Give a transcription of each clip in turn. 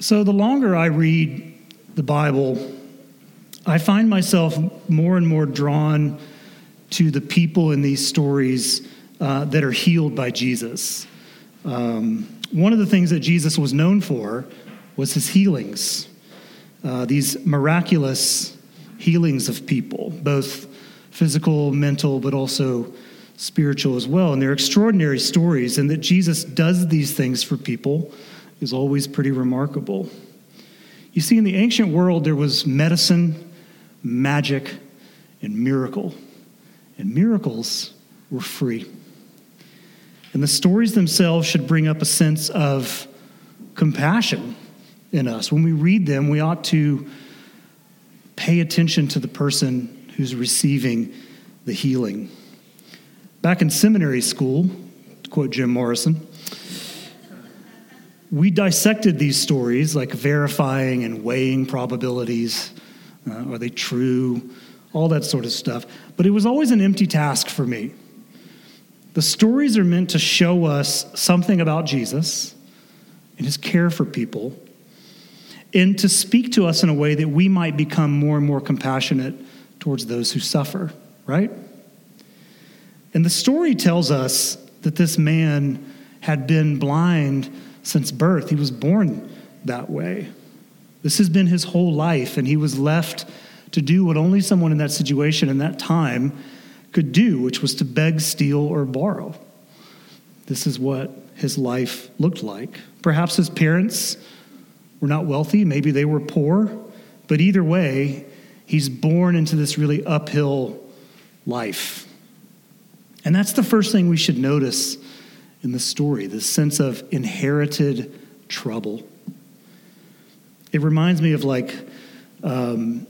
So, the longer I read the Bible, I find myself more and more drawn to the people in these stories uh, that are healed by Jesus. Um, one of the things that Jesus was known for was his healings, uh, these miraculous healings of people, both physical, mental, but also spiritual as well. And they're extraordinary stories, and that Jesus does these things for people is always pretty remarkable. You see, in the ancient world, there was medicine, magic, and miracle. And miracles were free. And the stories themselves should bring up a sense of compassion in us. When we read them, we ought to pay attention to the person who's receiving the healing. Back in seminary school, to quote Jim Morrison, we dissected these stories, like verifying and weighing probabilities. Uh, are they true? All that sort of stuff. But it was always an empty task for me. The stories are meant to show us something about Jesus and his care for people, and to speak to us in a way that we might become more and more compassionate towards those who suffer, right? And the story tells us that this man had been blind since birth. He was born that way. This has been his whole life, and he was left to do what only someone in that situation in that time could do, which was to beg, steal, or borrow. This is what his life looked like. Perhaps his parents were not wealthy, maybe they were poor, but either way, he's born into this really uphill life. And that's the first thing we should notice in the story this sense of inherited trouble. It reminds me of like, um,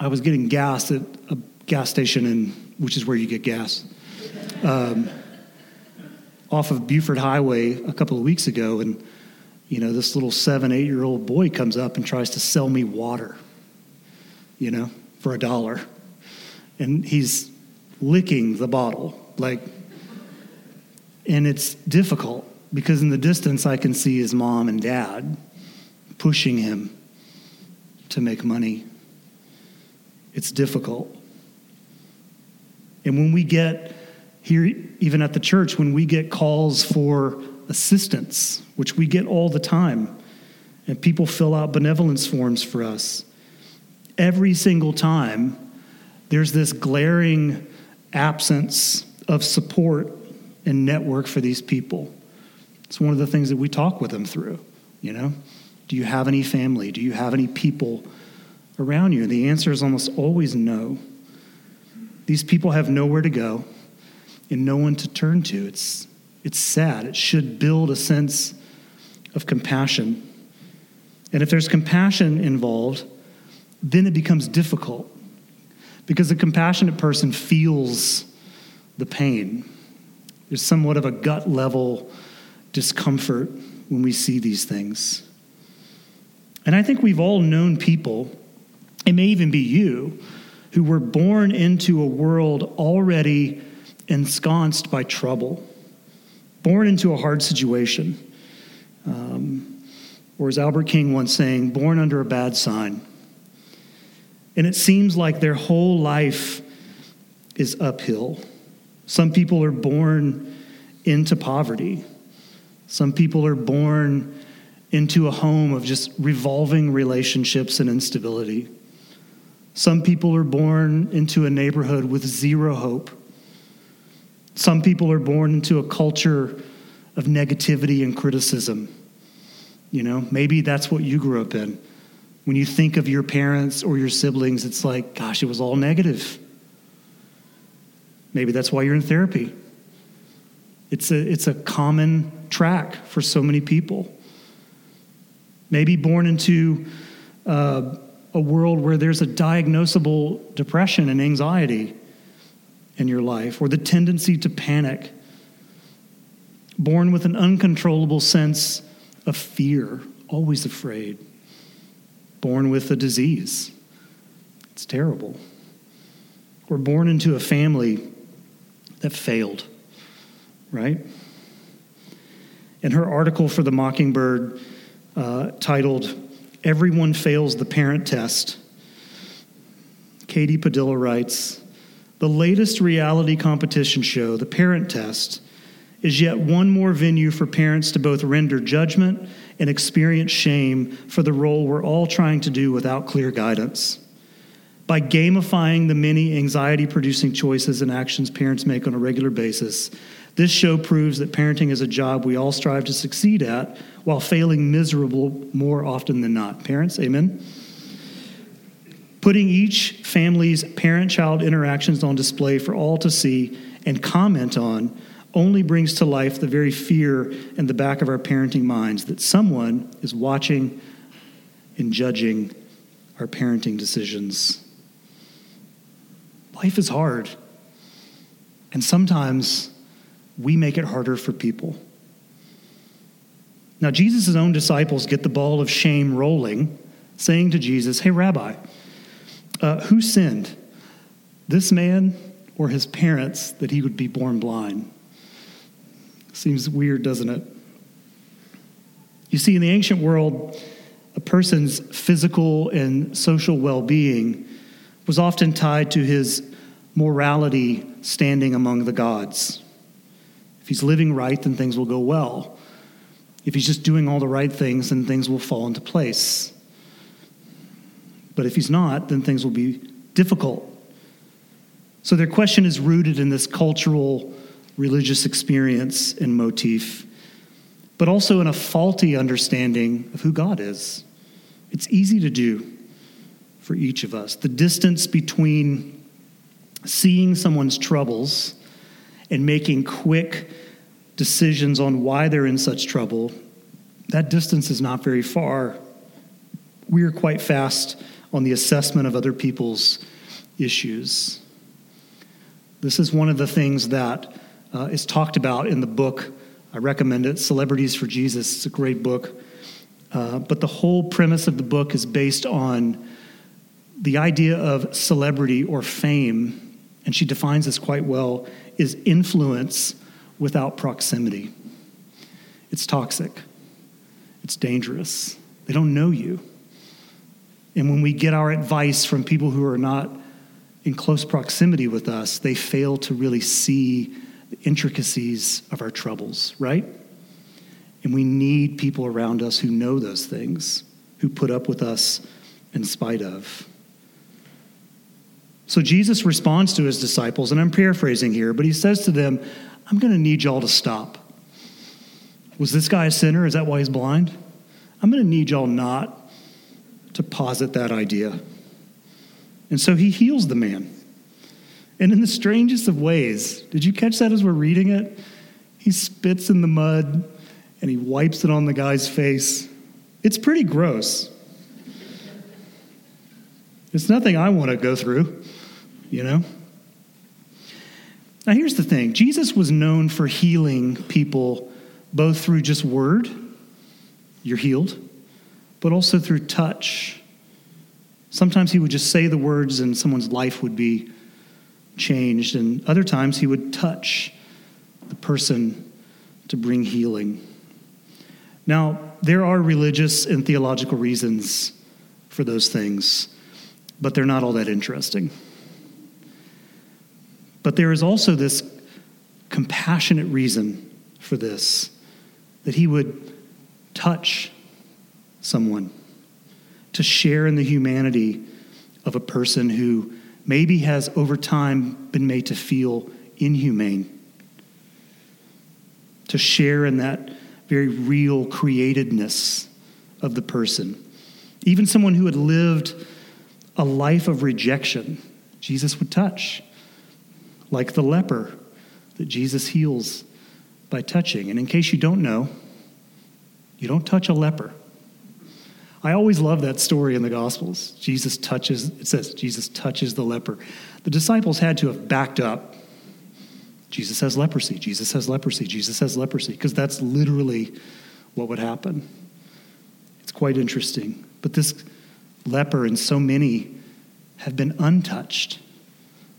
I was getting gas at a gas station, in, which is where you get gas, um, off of Buford Highway a couple of weeks ago. And, you know, this little seven, eight year old boy comes up and tries to sell me water, you know, for a dollar. And he's licking the bottle, like, and it's difficult because in the distance I can see his mom and dad pushing him to make money. It's difficult. And when we get here, even at the church, when we get calls for assistance, which we get all the time, and people fill out benevolence forms for us, every single time there's this glaring absence of support and network for these people. It's one of the things that we talk with them through, you know? Do you have any family? Do you have any people around you? And the answer is almost always no. These people have nowhere to go and no one to turn to. It's, it's sad. It should build a sense of compassion. And if there's compassion involved, then it becomes difficult because a compassionate person feels the pain. There's somewhat of a gut level discomfort when we see these things. And I think we've all known people, it may even be you, who were born into a world already ensconced by trouble, born into a hard situation. Um, or as Albert King once saying, born under a bad sign. And it seems like their whole life is uphill. Some people are born into poverty. Some people are born into a home of just revolving relationships and instability. Some people are born into a neighborhood with zero hope. Some people are born into a culture of negativity and criticism. You know, maybe that's what you grew up in. When you think of your parents or your siblings, it's like, gosh, it was all negative. Maybe that's why you're in therapy. It's a, it's a common track for so many people. Maybe born into uh, a world where there's a diagnosable depression and anxiety in your life, or the tendency to panic. Born with an uncontrollable sense of fear, always afraid. Born with a disease. It's terrible. We're born into a family that failed, right? In her article for the Mockingbird, uh, titled Everyone Fails the Parent Test. Katie Padilla writes The latest reality competition show, The Parent Test, is yet one more venue for parents to both render judgment and experience shame for the role we're all trying to do without clear guidance. By gamifying the many anxiety producing choices and actions parents make on a regular basis, this show proves that parenting is a job we all strive to succeed at while failing miserable more often than not. Parents, amen? Putting each family's parent child interactions on display for all to see and comment on only brings to life the very fear in the back of our parenting minds that someone is watching and judging our parenting decisions. Life is hard, and sometimes we make it harder for people. Now, Jesus' own disciples get the ball of shame rolling, saying to Jesus, Hey, Rabbi, uh, who sinned, this man or his parents, that he would be born blind? Seems weird, doesn't it? You see, in the ancient world, a person's physical and social well being was often tied to his morality standing among the gods. If he's living right, then things will go well. If he's just doing all the right things, then things will fall into place. But if he's not, then things will be difficult. So their question is rooted in this cultural religious experience and motif, but also in a faulty understanding of who God is. It's easy to do for each of us. The distance between seeing someone's troubles and making quick decisions on why they're in such trouble, that distance is not very far. We are quite fast on the assessment of other people's issues. This is one of the things that uh, is talked about in the book. I recommend it, Celebrities for Jesus. It's a great book. Uh, but the whole premise of the book is based on the idea of celebrity or fame, and she defines this quite well, is influence without proximity. It's toxic, it's dangerous. They don't know you. And when we get our advice from people who are not in close proximity with us, they fail to really see the intricacies of our troubles, right? And we need people around us who know those things, who put up with us in spite of. So Jesus responds to his disciples, and I'm paraphrasing here, but he says to them, I'm going to need y'all to stop. Was this guy a sinner? Is that why he's blind? I'm going to need y'all not to posit that idea. And so he heals the man. And in the strangest of ways, did you catch that as we're reading it? He spits in the mud and he wipes it on the guy's face. It's pretty gross. It's nothing I want to go through, you know? Now, here's the thing Jesus was known for healing people both through just word, you're healed, but also through touch. Sometimes he would just say the words and someone's life would be changed, and other times he would touch the person to bring healing. Now, there are religious and theological reasons for those things, but they're not all that interesting. But there is also this compassionate reason for this that he would touch someone, to share in the humanity of a person who maybe has over time been made to feel inhumane, to share in that very real createdness of the person. Even someone who had lived a life of rejection, Jesus would touch, like the leper that Jesus heals by touching. And in case you don't know, you don't touch a leper. I always love that story in the Gospels. Jesus touches, it says, Jesus touches the leper. The disciples had to have backed up. Jesus has leprosy, Jesus has leprosy, Jesus has leprosy, because that's literally what would happen. It's quite interesting. But this leper and so many have been untouched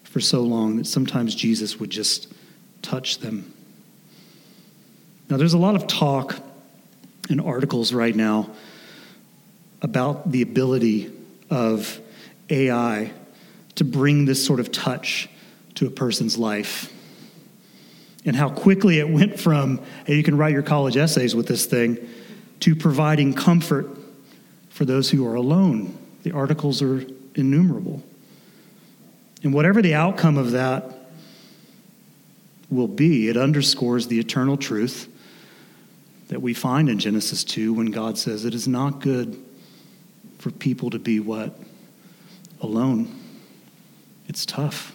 for so long that sometimes Jesus would just touch them. Now, there's a lot of talk in articles right now about the ability of AI to bring this sort of touch to a person's life. And how quickly it went from, hey, you can write your college essays with this thing, to providing comfort for those who are alone. The articles are innumerable. And whatever the outcome of that will be, it underscores the eternal truth that we find in Genesis 2 when God says it is not good for people to be what? Alone. It's tough.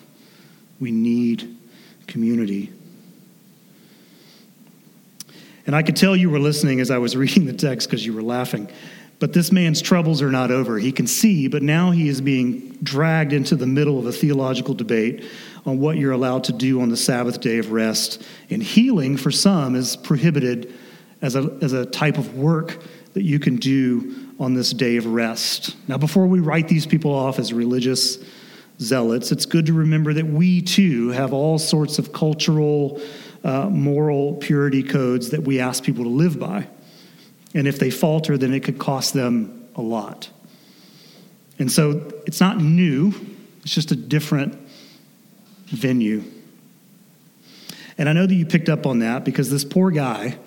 We need community. And I could tell you were listening as I was reading the text because you were laughing. But this man's troubles are not over. He can see, but now he is being dragged into the middle of a theological debate on what you're allowed to do on the Sabbath day of rest. And healing, for some, is prohibited as a, as a type of work that you can do on this day of rest. Now, before we write these people off as religious zealots, it's good to remember that we too have all sorts of cultural, uh, moral purity codes that we ask people to live by. And if they falter, then it could cost them a lot. And so it's not new, it's just a different venue. And I know that you picked up on that because this poor guy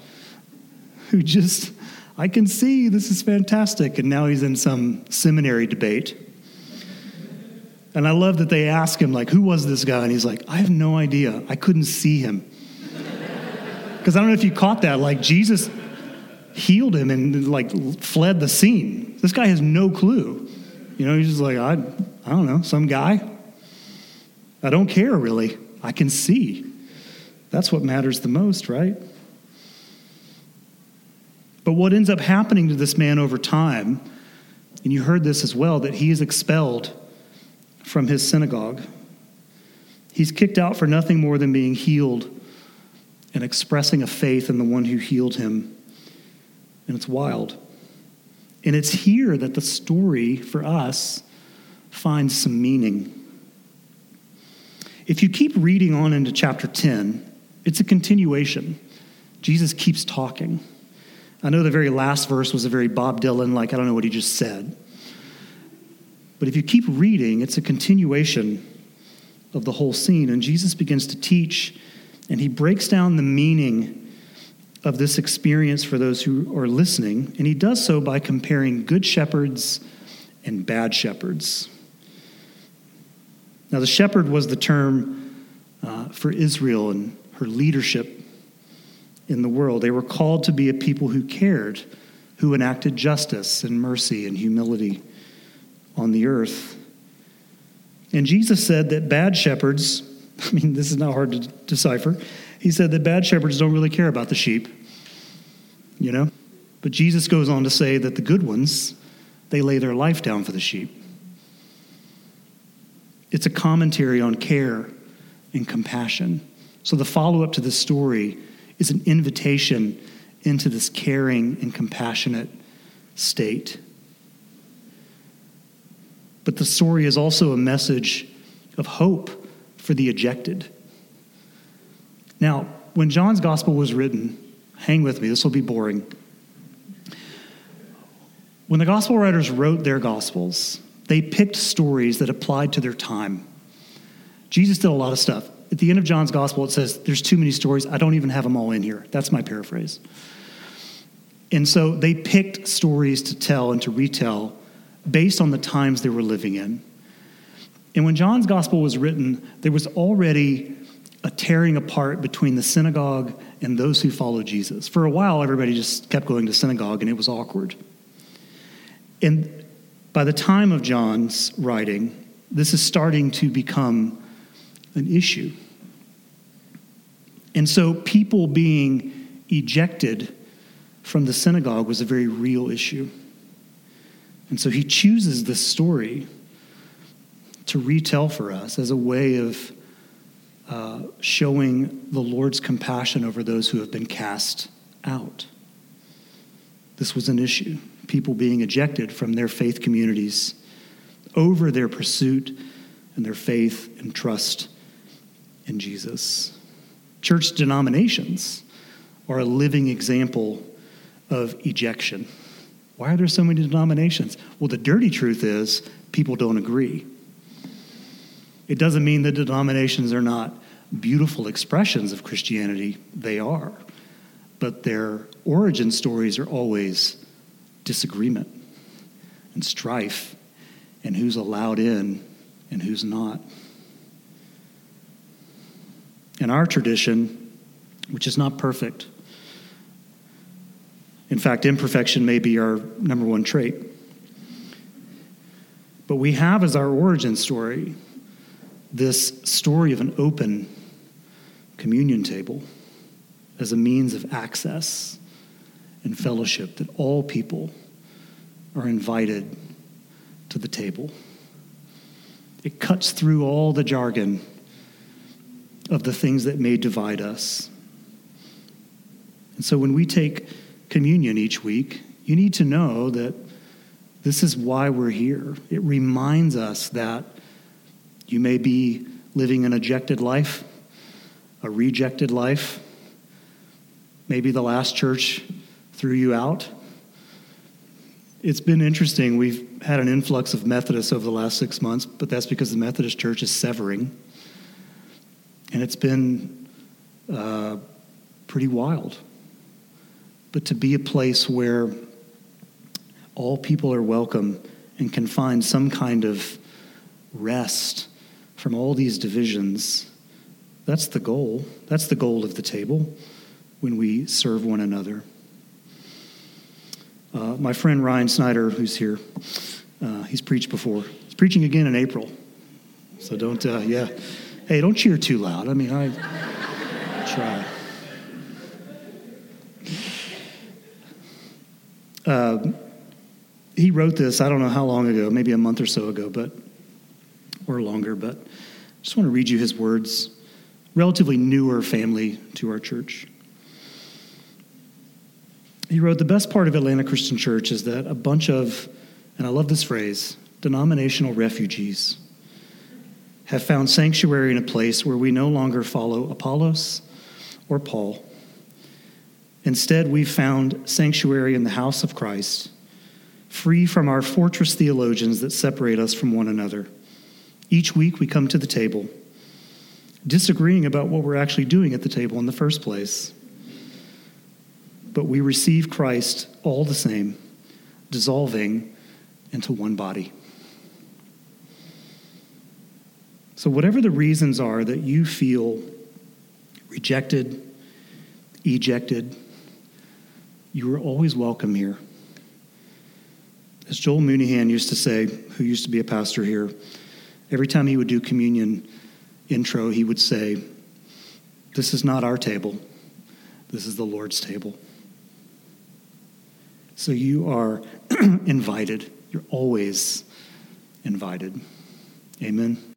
who just, I can see this is fantastic. And now he's in some seminary debate. And I love that they ask him, like, who was this guy? And he's like, I have no idea. I couldn't see him. Because I don't know if you caught that. Like, Jesus healed him and, like, fled the scene. This guy has no clue. You know, he's just like, I, I don't know, some guy. I don't care really. I can see. That's what matters the most, right? But what ends up happening to this man over time, and you heard this as well, that he is expelled from his synagogue. He's kicked out for nothing more than being healed and expressing a faith in the one who healed him. And it's wild. And it's here that the story for us finds some meaning. If you keep reading on into chapter 10, it's a continuation. Jesus keeps talking. I know the very last verse was a very Bob Dylan, like, I don't know what he just said. But if you keep reading, it's a continuation of the whole scene. And Jesus begins to teach, and he breaks down the meaning of this experience for those who are listening. And he does so by comparing good shepherds and bad shepherds. Now, the shepherd was the term uh, for Israel and her leadership in the world. They were called to be a people who cared, who enacted justice and mercy and humility on the earth. And Jesus said that bad shepherds, I mean, this is not hard to decipher. He said that bad shepherds don't really care about the sheep, you know? But Jesus goes on to say that the good ones, they lay their life down for the sheep. It's a commentary on care and compassion. So the follow up to this story is an invitation into this caring and compassionate state. But the story is also a message of hope for the ejected. Now, when John's gospel was written, hang with me, this will be boring. When the gospel writers wrote their gospels, they picked stories that applied to their time. Jesus did a lot of stuff at the end of John's gospel, it says, There's too many stories. I don't even have them all in here. That's my paraphrase. And so they picked stories to tell and to retell based on the times they were living in. And when John's gospel was written, there was already a tearing apart between the synagogue and those who follow Jesus. For a while, everybody just kept going to synagogue, and it was awkward. And by the time of John's writing, this is starting to become an issue. And so people being ejected from the synagogue was a very real issue. And so he chooses this story to retell for us as a way of uh, showing the Lord's compassion over those who have been cast out. This was an issue. People being ejected from their faith communities over their pursuit and their faith and trust in Jesus. Church denominations are a living example of ejection. Why are there so many denominations? Well, the dirty truth is people don't agree. It doesn't mean that denominations are not beautiful expressions of Christianity, they are. But their origin stories are always disagreement and strife and who's allowed in and who's not. In our tradition, which is not perfect, in fact, imperfection may be our number one trait. But we have as our origin story this story of an open communion table as a means of access and fellowship, that all people are invited to the table. It cuts through all the jargon of the things that may divide us. And so when we take communion each week, you need to know that this is why we're here. It reminds us that you may be living an ejected life, a rejected life. Maybe the last church threw you out. It's been interesting. We've had an influx of Methodists over the last six months, but that's because the Methodist Church is severing. And it's been uh, pretty wild. But to be a place where all people are welcome and can find some kind of rest from all these divisions, that's the goal. That's the goal of the table when we serve one another. Uh, my friend Ryan Snyder, who's here, uh, he's preached before. He's preaching again in April. So don't, uh, yeah. Hey, don't cheer too loud. I mean, I try. Uh, he wrote this, I don't know how long ago, maybe a month or so ago, but or longer, but I just want to read you his words. Relatively newer family to our church. He wrote The best part of Atlanta Christian Church is that a bunch of, and I love this phrase, denominational refugees have found sanctuary in a place where we no longer follow Apollos or Paul. Instead, we've found sanctuary in the house of Christ, free from our fortress theologians that separate us from one another. Each week we come to the table, disagreeing about what we're actually doing at the table in the first place but we receive Christ all the same, dissolving into one body. So, whatever the reasons are that you feel rejected, ejected, you are always welcome here. As Joel Mooneyhan used to say, who used to be a pastor here, every time he would do communion intro, he would say, This is not our table, this is the Lord's table. So you are invited. You're always invited. Amen.